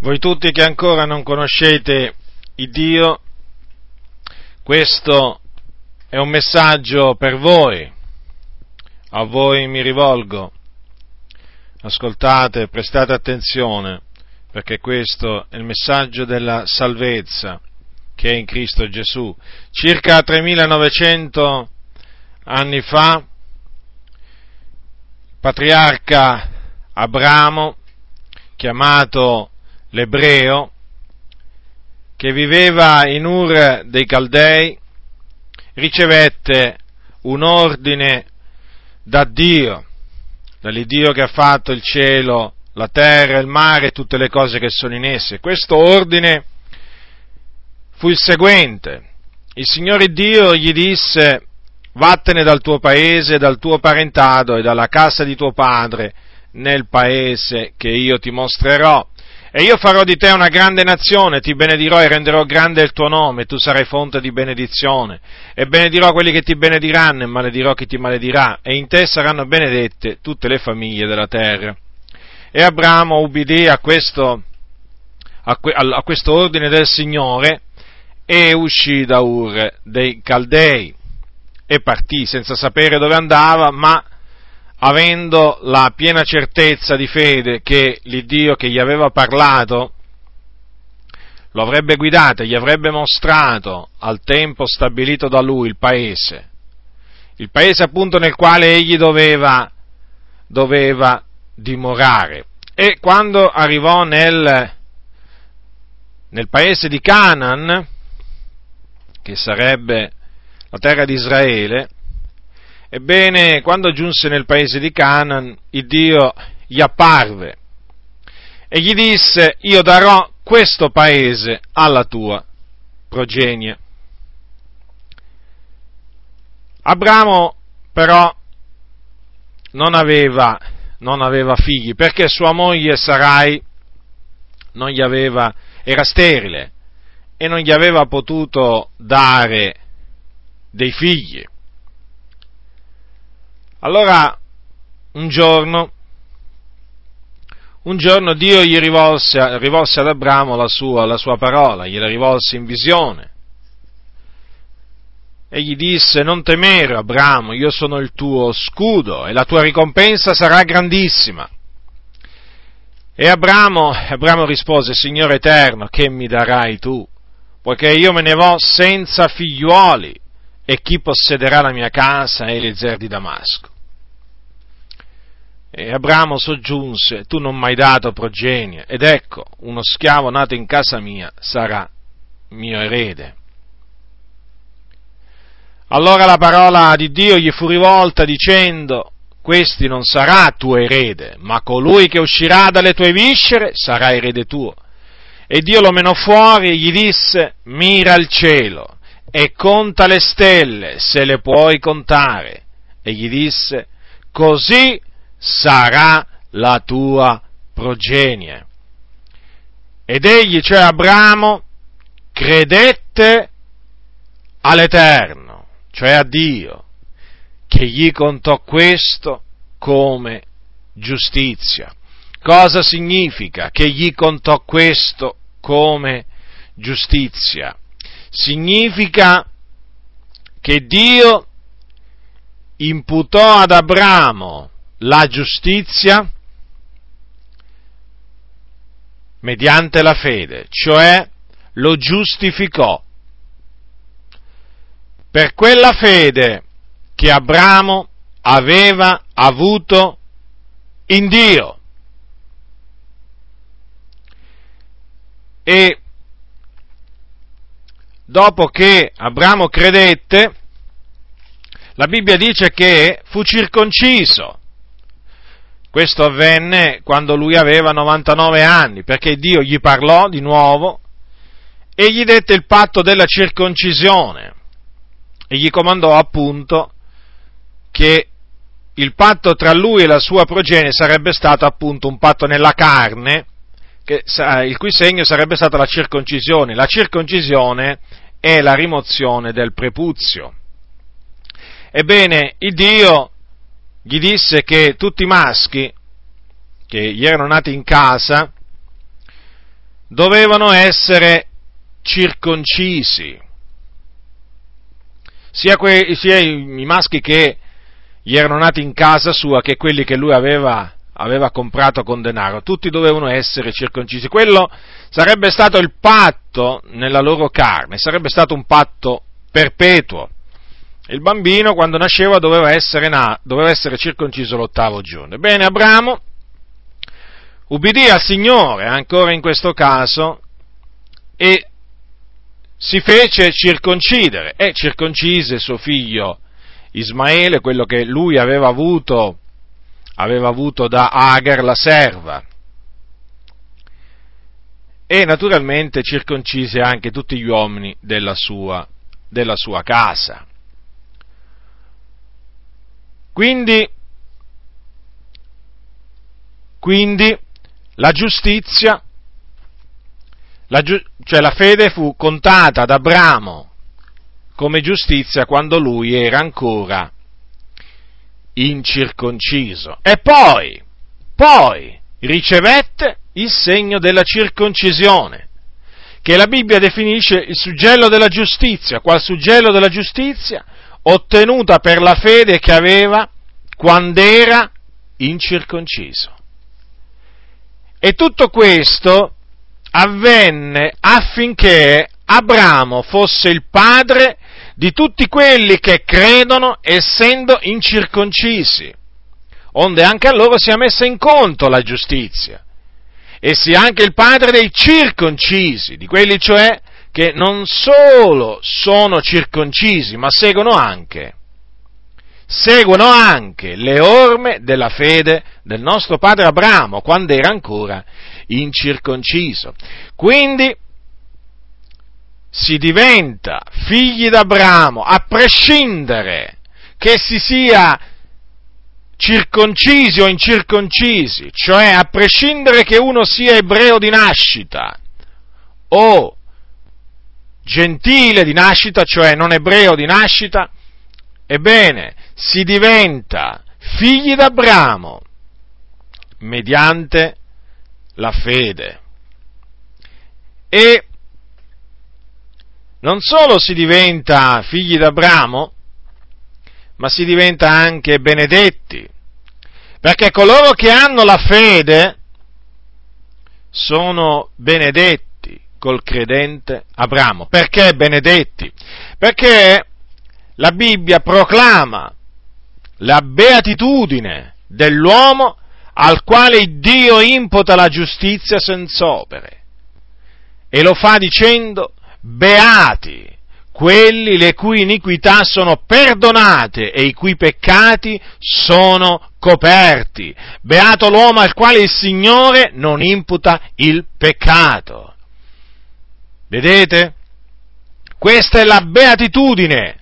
Voi tutti che ancora non conoscete il Dio, questo è un messaggio per voi, a voi mi rivolgo. Ascoltate, prestate attenzione, perché questo è il messaggio della salvezza che è in Cristo Gesù. Circa 3900 anni fa, il patriarca Abramo, chiamato l'ebreo, che viveva in Ur dei Caldei, ricevette un ordine da Dio, dall'Iddio che ha fatto il cielo, la terra, il mare e tutte le cose che sono in esse. Questo ordine fu il seguente. Il Signore Dio gli disse, vattene dal tuo paese, dal tuo parentado e dalla casa di tuo padre, nel paese che io ti mostrerò e io farò di te una grande nazione, ti benedirò e renderò grande il tuo nome, tu sarai fonte di benedizione. E benedirò quelli che ti benediranno e maledirò chi ti maledirà, e in te saranno benedette tutte le famiglie della terra. E Abramo ubbidì a questo, a, a questo ordine del Signore e uscì da Ur dei Caldei e partì senza sapere dove andava, ma avendo la piena certezza di fede che l'Iddio che gli aveva parlato lo avrebbe guidato gli avrebbe mostrato al tempo stabilito da lui il paese, il paese appunto nel quale egli doveva, doveva dimorare. E quando arrivò nel, nel paese di Canaan, che sarebbe la terra di Israele, Ebbene, quando giunse nel paese di Canaan, il Dio gli apparve e gli disse, io darò questo paese alla tua progenie. Abramo però non aveva, non aveva figli perché sua moglie Sarai non gli aveva, era sterile e non gli aveva potuto dare dei figli. Allora, un giorno, un giorno Dio gli rivolse, rivolse ad Abramo la sua, la sua parola, gliela rivolse in visione. E gli disse, non temere Abramo, io sono il tuo scudo e la tua ricompensa sarà grandissima. E Abramo, Abramo rispose, Signore eterno, che mi darai tu? Poiché io me ne vo senza figliuoli e chi possederà la mia casa e Eliezer di Damasco. E Abramo soggiunse, tu non mi hai dato progenie, ed ecco, uno schiavo nato in casa mia sarà mio erede. Allora la parola di Dio gli fu rivolta dicendo, questi non sarà tuo erede, ma colui che uscirà dalle tue viscere sarà erede tuo. E Dio lo menò fuori e gli disse, mira il cielo e conta le stelle, se le puoi contare. E gli disse, così sarà la tua progenie. Ed egli, cioè Abramo, credette all'Eterno, cioè a Dio, che gli contò questo come giustizia. Cosa significa che gli contò questo come giustizia? Significa che Dio imputò ad Abramo la giustizia mediante la fede, cioè lo giustificò. Per quella fede che Abramo aveva avuto in Dio. E dopo che Abramo credette, la Bibbia dice che fu circonciso. Questo avvenne quando lui aveva 99 anni, perché Dio gli parlò di nuovo e gli dette il patto della circoncisione e gli comandò appunto che il patto tra lui e la sua progenie sarebbe stato appunto un patto nella carne, che, il cui segno sarebbe stata la circoncisione. La circoncisione è la rimozione del prepuzio. Ebbene, il Dio gli disse che tutti i maschi che gli erano nati in casa dovevano essere circoncisi, sia, que, sia i, maschi che gli erano nati in casa sua che quelli che lui aveva, aveva comprato con denaro, tutti dovevano essere circoncisi. Quello sarebbe stato il patto nella loro carne, sarebbe stato un patto perpetuo. Il bambino quando nasceva doveva essere, na, doveva essere circonciso l'ottavo giorno. Ebbene, Abramo ubbidì al Signore ancora in questo caso e si fece circoncidere e circoncise suo figlio Ismaele, quello che lui aveva avuto, aveva avuto da Agar la serva. E naturalmente circoncise anche tutti gli uomini della sua, della sua casa. Quindi, quindi la giustizia, la, cioè la fede fu contata ad Abramo come giustizia quando lui era ancora incirconciso. E poi, poi ricevette il segno della circoncisione, che la Bibbia definisce il suggello della giustizia, qual suggello della giustizia? Ottenuta per la fede che aveva quando era incirconciso. E tutto questo avvenne affinché Abramo fosse il padre di tutti quelli che credono essendo incirconcisi, onde anche a loro sia messa in conto la giustizia, e sia anche il padre dei circoncisi, di quelli cioè che non solo sono circoncisi, ma seguono anche seguono anche le orme della fede del nostro padre Abramo quando era ancora incirconciso. Quindi si diventa figli d'Abramo a prescindere che si sia circoncisi o incirconcisi, cioè a prescindere che uno sia ebreo di nascita o gentile di nascita, cioè non ebreo di nascita, ebbene, si diventa figli d'Abramo mediante la fede. E non solo si diventa figli d'Abramo, ma si diventa anche benedetti, perché coloro che hanno la fede sono benedetti col credente Abramo. Perché benedetti? Perché la Bibbia proclama la beatitudine dell'uomo al quale Dio imputa la giustizia senza opere. E lo fa dicendo, beati quelli le cui iniquità sono perdonate e i cui peccati sono coperti. Beato l'uomo al quale il Signore non imputa il peccato. Vedete? Questa è la beatitudine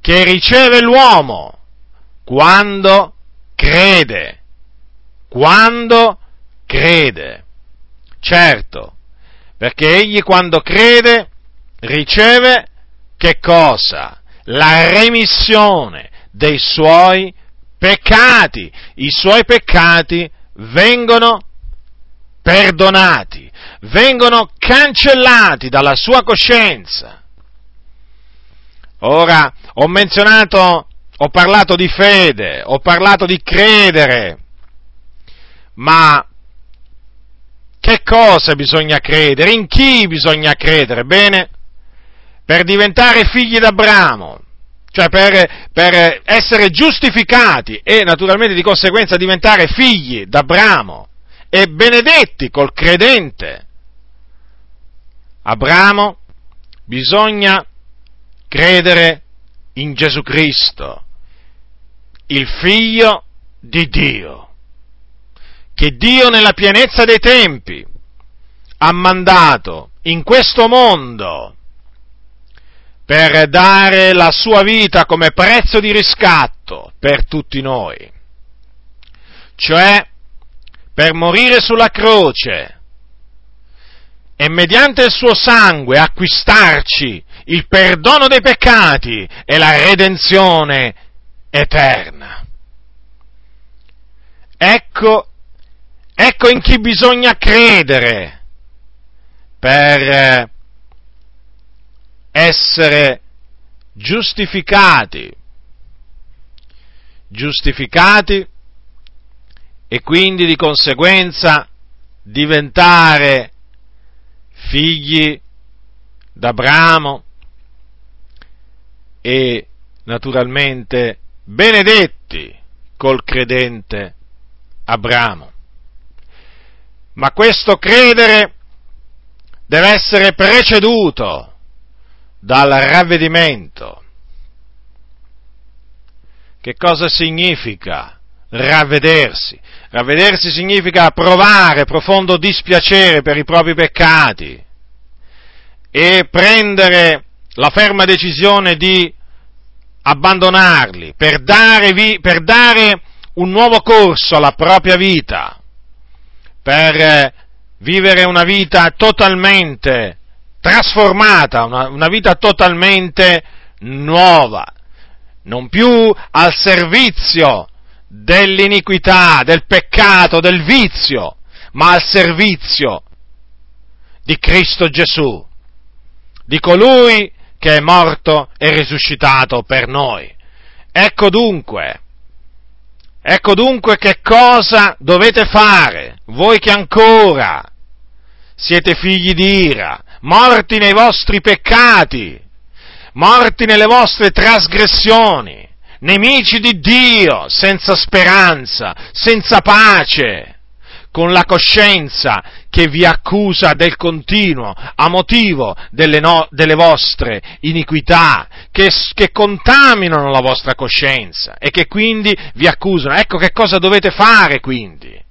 che riceve l'uomo quando crede, quando crede. Certo, perché egli quando crede riceve che cosa? La remissione dei suoi peccati. I suoi peccati vengono perdonati, vengono cancellati dalla sua coscienza. Ora, ho menzionato, ho parlato di fede, ho parlato di credere, ma che cosa bisogna credere? In chi bisogna credere? Bene, per diventare figli d'Abramo, cioè per, per essere giustificati e naturalmente di conseguenza diventare figli d'Abramo e benedetti col credente. Abramo bisogna credere in Gesù Cristo, il figlio di Dio, che Dio nella pienezza dei tempi ha mandato in questo mondo per dare la sua vita come prezzo di riscatto per tutti noi, cioè per morire sulla croce e mediante il suo sangue acquistarci il perdono dei peccati e la redenzione eterna. Ecco, ecco in chi bisogna credere per essere giustificati, giustificati e quindi di conseguenza diventare figli d'Abramo e naturalmente benedetti col credente Abramo. Ma questo credere deve essere preceduto dal ravvedimento. Che cosa significa ravvedersi? Ravvedersi significa provare profondo dispiacere per i propri peccati e prendere la ferma decisione di abbandonarli per dare, vi, per dare un nuovo corso alla propria vita, per vivere una vita totalmente trasformata, una, una vita totalmente nuova, non più al servizio dell'iniquità, del peccato, del vizio, ma al servizio di Cristo Gesù, di colui che è morto e risuscitato per noi. Ecco dunque, ecco dunque che cosa dovete fare, voi che ancora siete figli di ira, morti nei vostri peccati, morti nelle vostre trasgressioni, nemici di Dio, senza speranza, senza pace, con la coscienza che vi accusa del continuo a motivo delle, no, delle vostre iniquità, che, che, contaminano la vostra coscienza e che quindi vi accusano. Ecco che cosa dovete fare quindi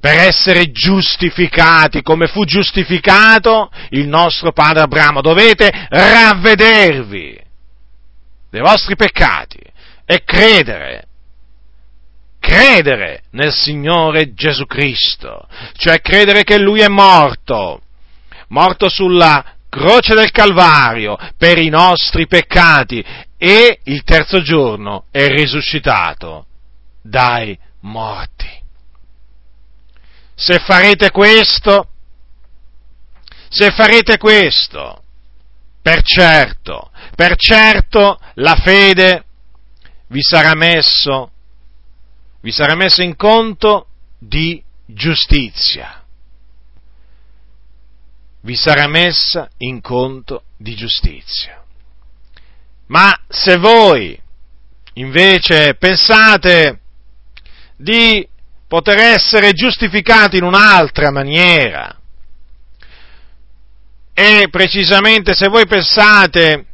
per essere giustificati come fu giustificato il nostro padre Abramo. Dovete ravvedervi dei vostri peccati e credere, credere nel Signore Gesù Cristo, cioè credere che Lui è morto, morto sulla croce del Calvario per i nostri peccati e il terzo giorno è risuscitato dai morti. Se farete questo, se farete questo, per certo, per certo la fede vi sarà messo, vi sarà messo in conto di giustizia. Vi sarà messa in conto di giustizia. Ma se voi invece pensate di poter essere giustificati in un'altra maniera. E precisamente se voi pensate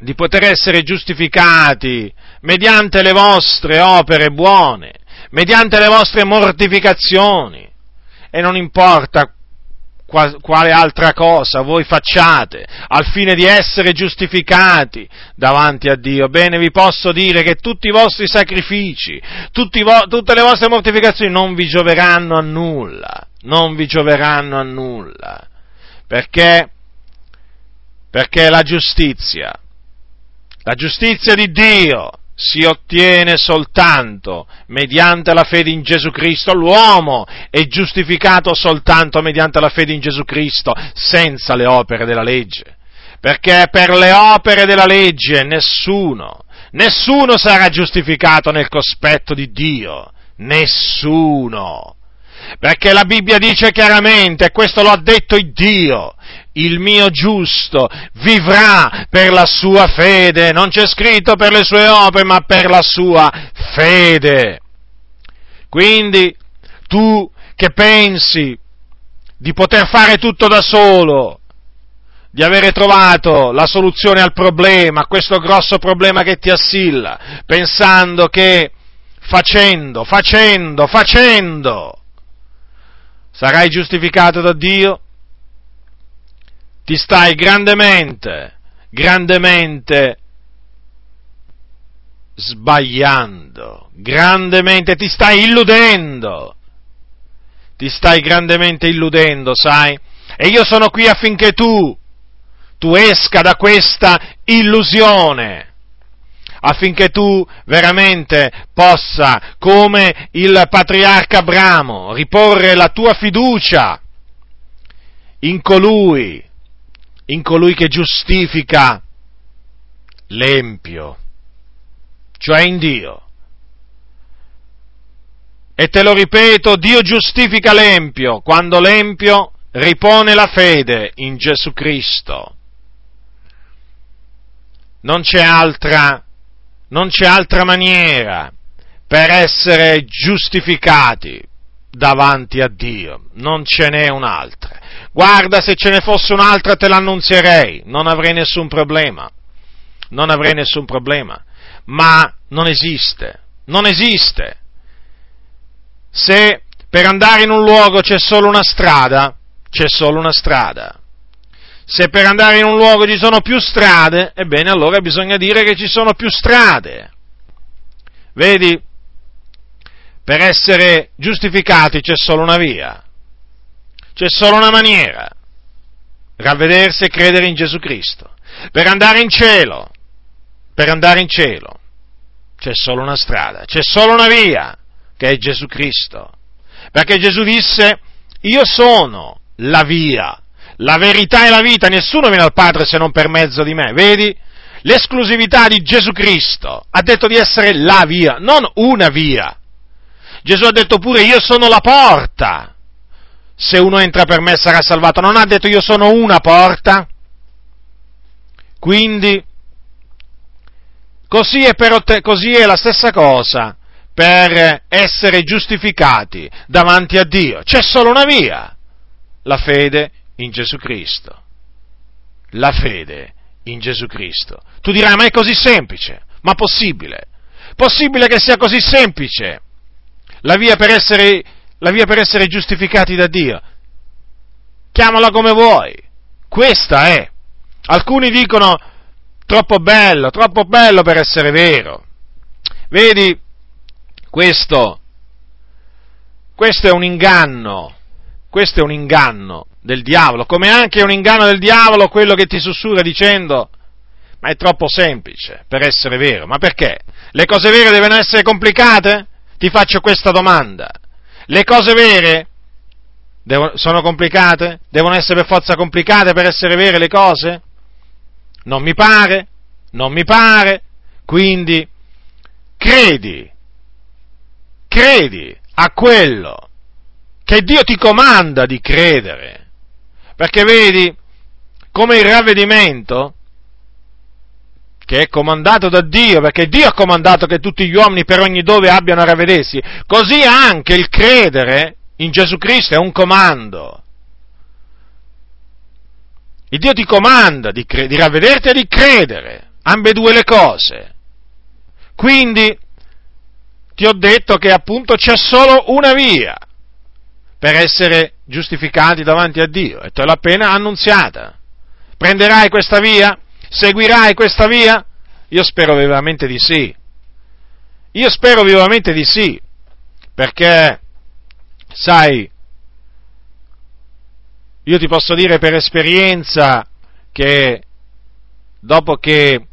di poter essere giustificati mediante le vostre opere buone, mediante le vostre mortificazioni, e non importa quale altra cosa voi facciate al fine di essere giustificati davanti a Dio. Bene, vi posso dire che tutti i vostri sacrifici, vo- tutte le vostre mortificazioni non vi gioveranno a nulla, non vi gioveranno a nulla, perché, perché la giustizia, la giustizia di Dio si ottiene soltanto mediante la fede in Gesù Cristo. L'uomo è giustificato soltanto mediante la fede in Gesù Cristo, senza le opere della legge. Perché per le opere della legge nessuno, nessuno sarà giustificato nel cospetto di Dio. Nessuno. Perché la Bibbia dice chiaramente, questo lo ha detto Dio, il mio giusto vivrà per la sua fede, non c'è scritto per le sue opere, ma per la sua fede. Quindi tu che pensi di poter fare tutto da solo, di avere trovato la soluzione al problema, a questo grosso problema che ti assilla, pensando che facendo, facendo, facendo, sarai giustificato da Dio, ti stai grandemente, grandemente sbagliando, grandemente ti stai illudendo, ti stai grandemente illudendo, sai? E io sono qui affinché tu, tu esca da questa illusione, affinché tu veramente possa, come il patriarca Abramo, riporre la tua fiducia in colui, in colui che giustifica l'empio, cioè in Dio. E te lo ripeto, Dio giustifica l'empio quando l'empio ripone la fede in Gesù Cristo. Non c'è altra, non c'è altra maniera per essere giustificati davanti a Dio, non ce n'è un'altra. Guarda, se ce ne fosse un'altra te l'annunzierei, non avrei nessun problema, non avrei nessun problema, ma non esiste, non esiste. Se per andare in un luogo c'è solo una strada, c'è solo una strada. Se per andare in un luogo ci sono più strade, ebbene allora bisogna dire che ci sono più strade. Vedi, per essere giustificati c'è solo una via, c'è solo una maniera, ravvedersi e credere in Gesù Cristo. Per andare in cielo, per andare in cielo, c'è solo una strada, c'è solo una via, che è Gesù Cristo. Perché Gesù disse, io sono la via, la verità e la vita, nessuno viene al Padre se non per mezzo di me, vedi? L'esclusività di Gesù Cristo ha detto di essere la via, non una via. Gesù ha detto pure io sono la porta. Se uno entra per me sarà salvato. Non ha detto io sono una porta. Quindi, così è, per, così è la stessa cosa per essere giustificati davanti a Dio. C'è solo una via, la fede in Gesù Cristo. La fede in Gesù Cristo. Tu dirai, ma è così semplice? Ma possibile? Possibile che sia così semplice? La via per essere, la via per essere giustificati da Dio? Chiamala come vuoi. Questa è. Alcuni dicono, troppo bello, troppo bello per essere vero. Vedi, questo, questo è un inganno, questo è un inganno del diavolo, come anche un inganno del diavolo quello che ti sussurra dicendo ma è troppo semplice per essere vero. Ma perché? Le cose vere devono essere complicate? Ti faccio questa domanda. Le cose vere devono, sono complicate? Devono essere per forza complicate per essere vere le cose? Non mi pare, non mi pare. Quindi credi, credi a quello che Dio ti comanda di credere perché vedi, come il ravvedimento, che è comandato da Dio, perché Dio ha comandato che tutti gli uomini per ogni dove abbiano a ravvedersi, così anche il credere in Gesù Cristo è un comando. Il Dio ti comanda di, cre- di ravvederti e di credere, ambedue le cose. Quindi ti ho detto che appunto c'è solo una via per essere giustificati davanti a Dio e te l'ho appena annunziata. Prenderai questa via? Seguirai questa via? Io spero vivamente di sì. Io spero vivamente di sì, perché, sai, io ti posso dire per esperienza che dopo che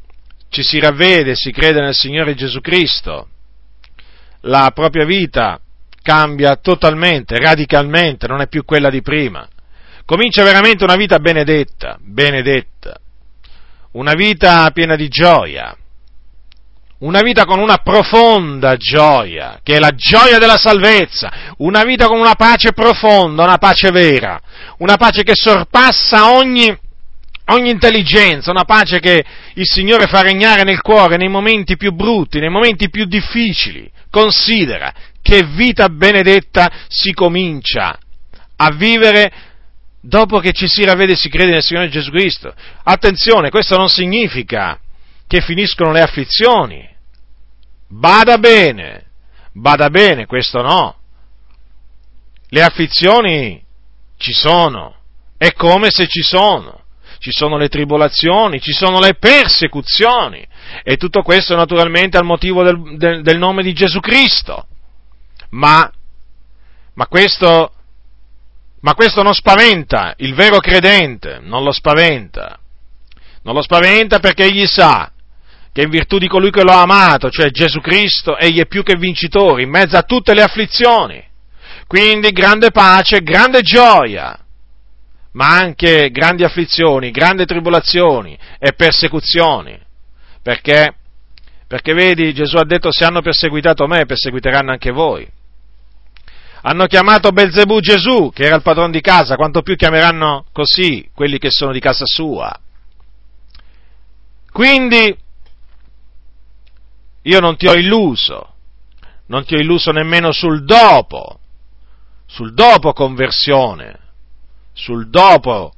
ci si ravvede, si crede nel Signore Gesù Cristo, la propria vita cambia totalmente, radicalmente, non è più quella di prima. Comincia veramente una vita benedetta, benedetta, una vita piena di gioia, una vita con una profonda gioia, che è la gioia della salvezza, una vita con una pace profonda, una pace vera, una pace che sorpassa ogni, ogni intelligenza, una pace che il Signore fa regnare nel cuore nei momenti più brutti, nei momenti più difficili. Considera che vita benedetta si comincia a vivere dopo che ci si ravvede e si crede nel Signore Gesù Cristo. Attenzione, questo non significa che finiscono le afflizioni. Bada bene, bada bene, questo no. Le afflizioni ci sono, è come se ci sono. Ci sono le tribolazioni, ci sono le persecuzioni e tutto questo naturalmente al motivo del, del, del nome di Gesù Cristo ma, ma, questo, ma questo non spaventa il vero credente, non lo spaventa. Non lo spaventa perché egli sa che in virtù di colui che lo ha amato, cioè Gesù Cristo, egli è più che vincitore in mezzo a tutte le afflizioni. Quindi grande pace, grande gioia. ma anche grandi afflizioni, grandi tribolazioni e persecuzioni. Perché? Perché vedi, Gesù ha detto se hanno perseguitato me, perseguiteranno anche voi. Hanno chiamato Belzebù Gesù, che era il padrone di casa, quanto più chiameranno così quelli che sono di casa sua. Quindi io non ti ho illuso, non ti ho illuso nemmeno sul dopo, sul dopo conversione, sul dopo,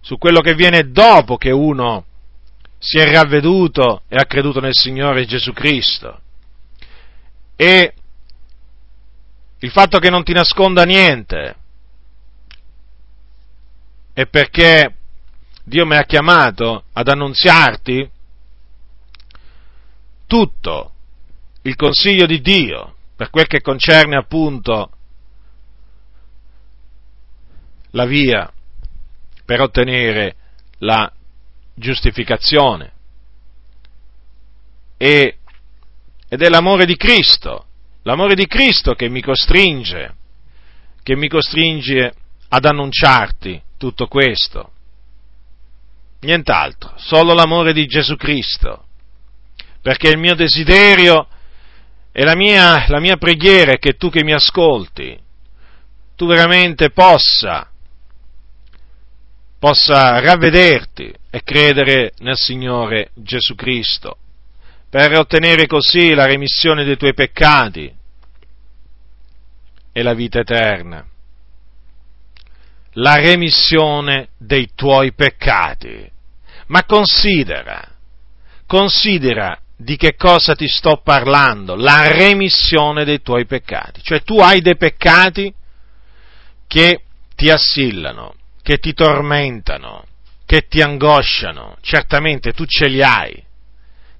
su quello che viene dopo che uno si è ravveduto e ha creduto nel Signore Gesù Cristo. E il fatto che non ti nasconda niente è perché Dio mi ha chiamato ad annunziarti tutto il consiglio di Dio per quel che concerne appunto la via per ottenere la giustificazione. E, ed è l'amore di Cristo, l'amore di Cristo che mi costringe, che mi costringe ad annunciarti tutto questo. Nient'altro, solo l'amore di Gesù Cristo perché il mio desiderio e la mia, la mia preghiera è che tu che mi ascolti, tu veramente possa, possa ravvederti e credere nel Signore Gesù Cristo, per ottenere così la remissione dei tuoi peccati e la vita eterna. La remissione dei tuoi peccati. Ma considera, considera di che cosa ti sto parlando? La remissione dei tuoi peccati. Cioè tu hai dei peccati che ti assillano, che ti tormentano, che ti angosciano. Certamente tu ce li hai.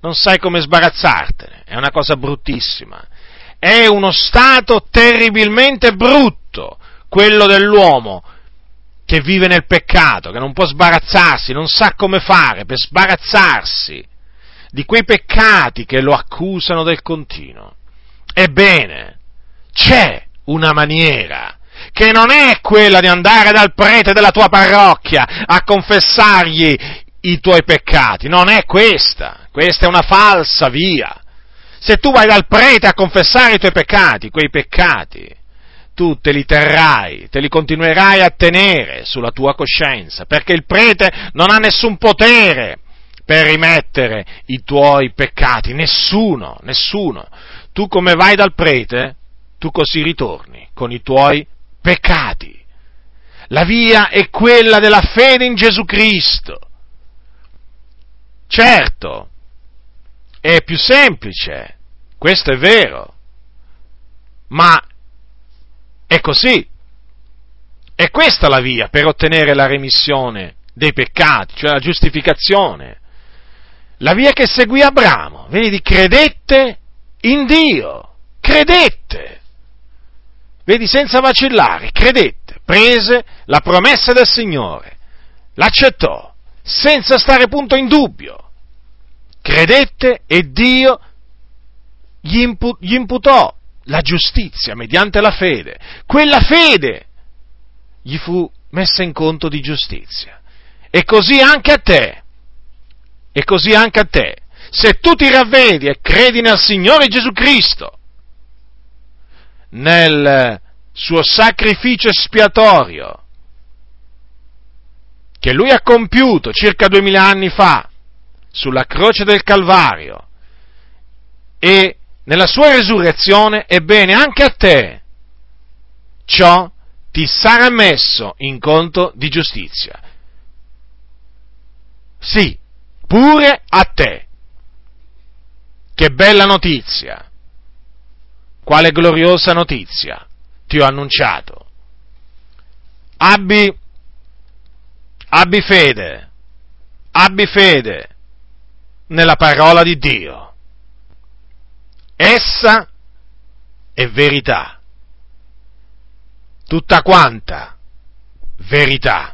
Non sai come sbarazzartene. È una cosa bruttissima. È uno stato terribilmente brutto quello dell'uomo che vive nel peccato, che non può sbarazzarsi, non sa come fare per sbarazzarsi di quei peccati che lo accusano del continuo. Ebbene, c'è una maniera che non è quella di andare dal prete della tua parrocchia a confessargli i tuoi peccati, non è questa, questa è una falsa via. Se tu vai dal prete a confessare i tuoi peccati, quei peccati, tu te li terrai, te li continuerai a tenere sulla tua coscienza, perché il prete non ha nessun potere per rimettere i tuoi peccati, nessuno, nessuno. Tu come vai dal prete, tu così ritorni con i tuoi peccati. La via è quella della fede in Gesù Cristo. Certo, è più semplice, questo è vero, ma è così. È questa la via per ottenere la remissione dei peccati, cioè la giustificazione. La via che seguì Abramo, vedi, credette in Dio, credette, vedi, senza vacillare, credette, prese la promessa del Signore, l'accettò, senza stare punto in dubbio, credette e Dio gli, impu- gli imputò la giustizia mediante la fede, quella fede gli fu messa in conto di giustizia. E così anche a te e così anche a te. Se tu ti ravvedi e credi nel Signore Gesù Cristo, nel suo sacrificio espiatorio, che lui ha compiuto circa duemila anni fa sulla croce del Calvario e nella sua resurrezione, ebbene anche a te ciò ti sarà messo in conto di giustizia. Sì, pure a te. Che bella notizia! Quale gloriosa notizia ti ho annunciato. Abbi, abbi fede, abbi fede nella parola di Dio. Essa è verità, tutta quanta verità.